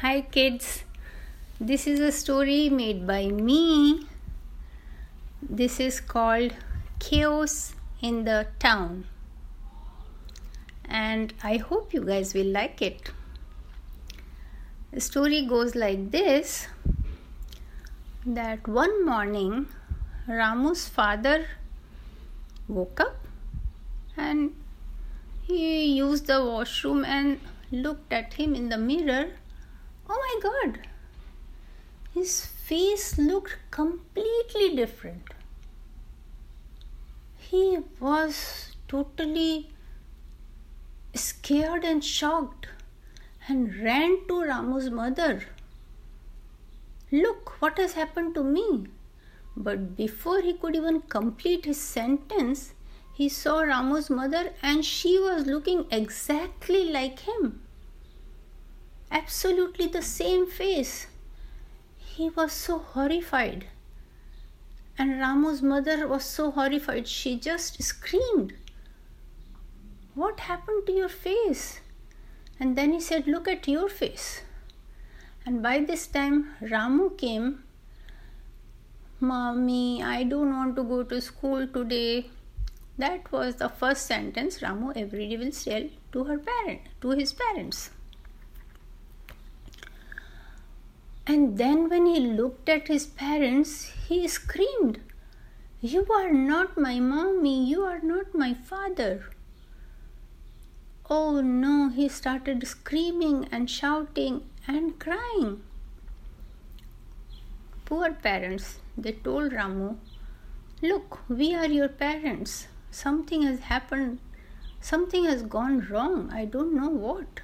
Hi, kids. This is a story made by me. This is called Chaos in the Town. And I hope you guys will like it. The story goes like this that one morning, Ramu's father woke up and he used the washroom and looked at him in the mirror. Oh my god! His face looked completely different. He was totally scared and shocked and ran to Ramu's mother. Look what has happened to me. But before he could even complete his sentence, he saw Ramu's mother and she was looking exactly like him. Absolutely the same face. He was so horrified. And Ramu's mother was so horrified, she just screamed, What happened to your face? And then he said, Look at your face. And by this time, Ramu came. Mommy, I don't want to go to school today. That was the first sentence Ramu every day will tell to her parent, to his parents. And then when he looked at his parents, he screamed, You are not my mommy, you are not my father. Oh no, he started screaming and shouting and crying. Poor parents, they told Ramu, Look, we are your parents something has happened, something has gone wrong. I don't know what.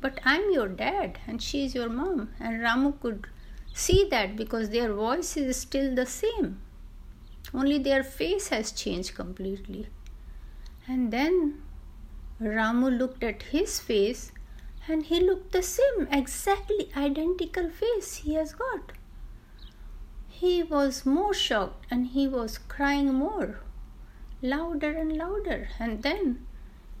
But I'm your dad and she is your mom. And Ramu could see that because their voice is still the same. Only their face has changed completely. And then Ramu looked at his face and he looked the same, exactly identical face he has got. He was more shocked and he was crying more louder and louder. And then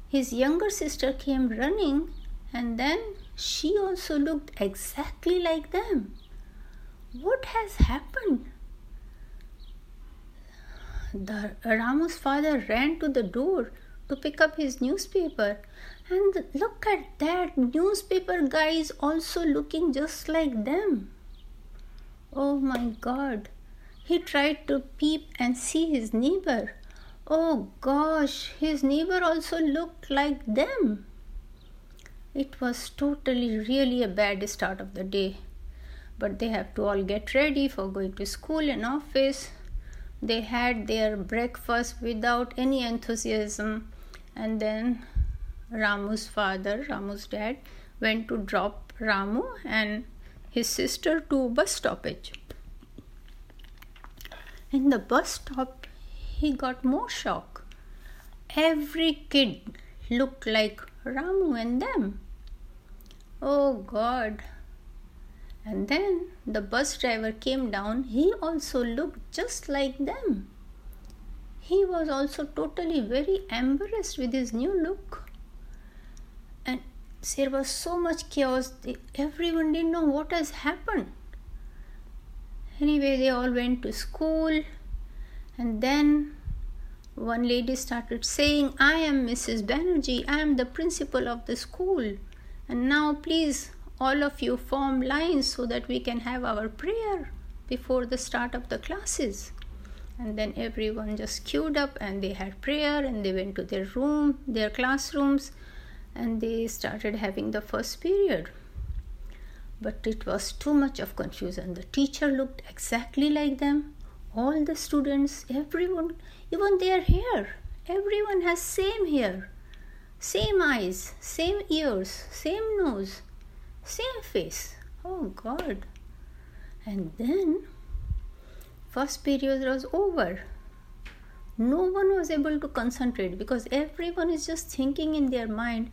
his younger sister came running, and then she also looked exactly like them. What has happened? The Ramu's father ran to the door to pick up his newspaper. And look at that newspaper guy is also looking just like them. Oh my god. He tried to peep and see his neighbor, Oh gosh, his neighbor also looked like them. It was totally, really a bad start of the day. But they have to all get ready for going to school and office. They had their breakfast without any enthusiasm. And then Ramu's father, Ramu's dad, went to drop Ramu and his sister to bus stoppage. In the bus stop, he got more shock. Every kid looked like Ramu and them. Oh God. And then the bus driver came down. He also looked just like them. He was also totally very embarrassed with his new look. And there was so much chaos. Everyone didn't know what has happened. Anyway, they all went to school and then one lady started saying, I am Mrs. Banerjee, I am the principal of the school. And now, please, all of you form lines so that we can have our prayer before the start of the classes. And then everyone just queued up and they had prayer and they went to their room, their classrooms, and they started having the first period. But it was too much of confusion. The teacher looked exactly like them all the students everyone even their hair everyone has same hair same eyes same ears same nose same face. Oh god. And then first period was over. No one was able to concentrate because everyone is just thinking in their mind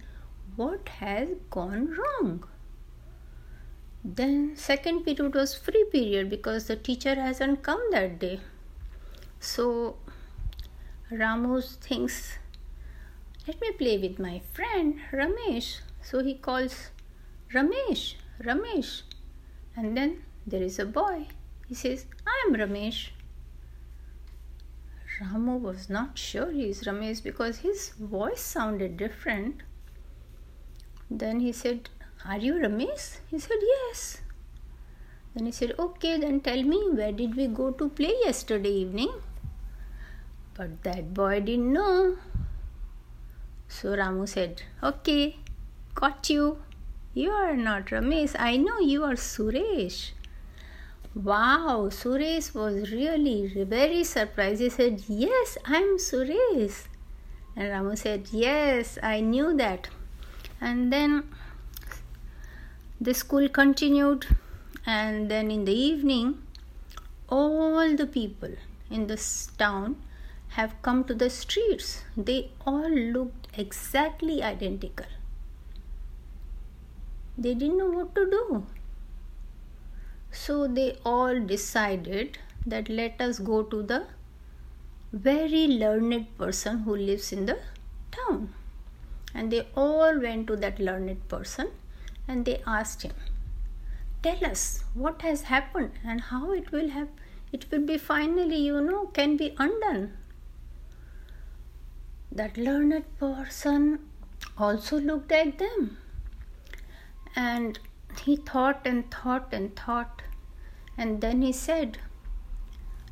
what has gone wrong? Then second period was free period because the teacher hasn't come that day. So Ramu's thinks, let me play with my friend Ramesh. So he calls Ramesh. Ramesh. And then there is a boy. He says, I am Ramesh. Ramu was not sure he is Ramesh because his voice sounded different. Then he said, Are you Ramesh? He said, Yes. Then he said, Okay, then tell me, where did we go to play yesterday evening? But that boy didn't know. So Ramu said, Okay, got you. You are not Ramesh. I know you are Suresh. Wow, Suresh was really very surprised. He said, Yes, I'm Suresh. And Ramu said, Yes, I knew that. And then the school continued, and then in the evening, all the people in this town have come to the streets. They all looked exactly identical. They didn't know what to do. So they all decided that let us go to the very learned person who lives in the town. And they all went to that learned person and they asked him, Tell us what has happened and how it will have it will be finally, you know, can be undone. That learned person also looked at them. And he thought and thought and thought. And then he said,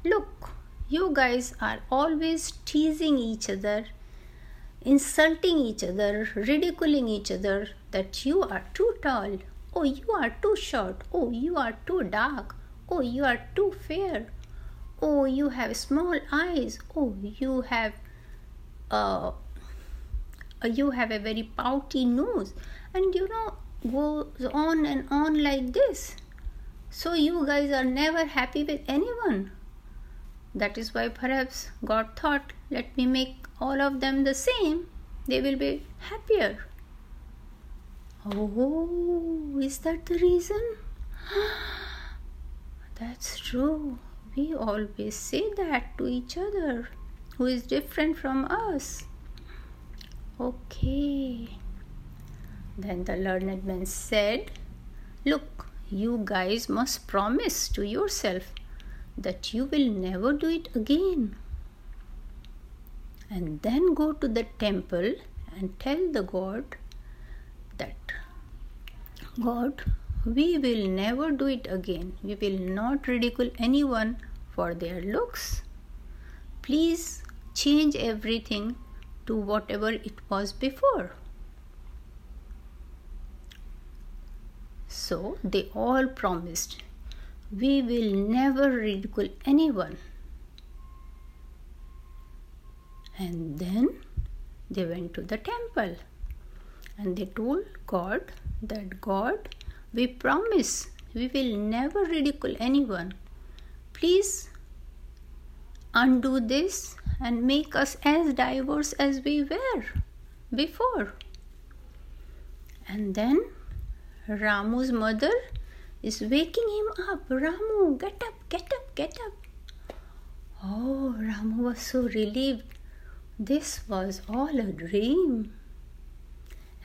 Look, you guys are always teasing each other, insulting each other, ridiculing each other that you are too tall, oh, you are too short, oh, you are too dark, oh, you are too fair, oh, you have small eyes, oh, you have. Uh, you have a very pouty nose and you know goes on and on like this so you guys are never happy with anyone. That is why perhaps God thought, let me make all of them the same. They will be happier. Oh, is that the reason? That's true. We always say that to each other who is different from us. Okay. Then the learned man said, Look, you guys must promise to yourself that you will never do it again. And then go to the temple and tell the God that God, we will never do it again. We will not ridicule anyone for their looks. Please change everything to whatever it was before. So they all promised, We will never ridicule anyone. And then they went to the temple and they told God that God, we promise we will never ridicule anyone. Please undo this and make us as diverse as we were before. And then Ramu's mother is waking him up. Ramu, get up, get up, get up. Oh, Ramu was so relieved. This was all a dream.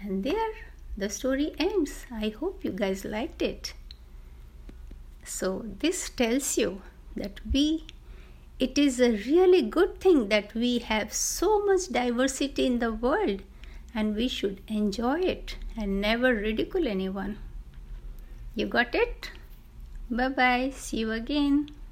And there the story ends. I hope you guys liked it. So, this tells you that we, it is a really good thing that we have so much diversity in the world and we should enjoy it and never ridicule anyone. You got it? Bye bye. See you again.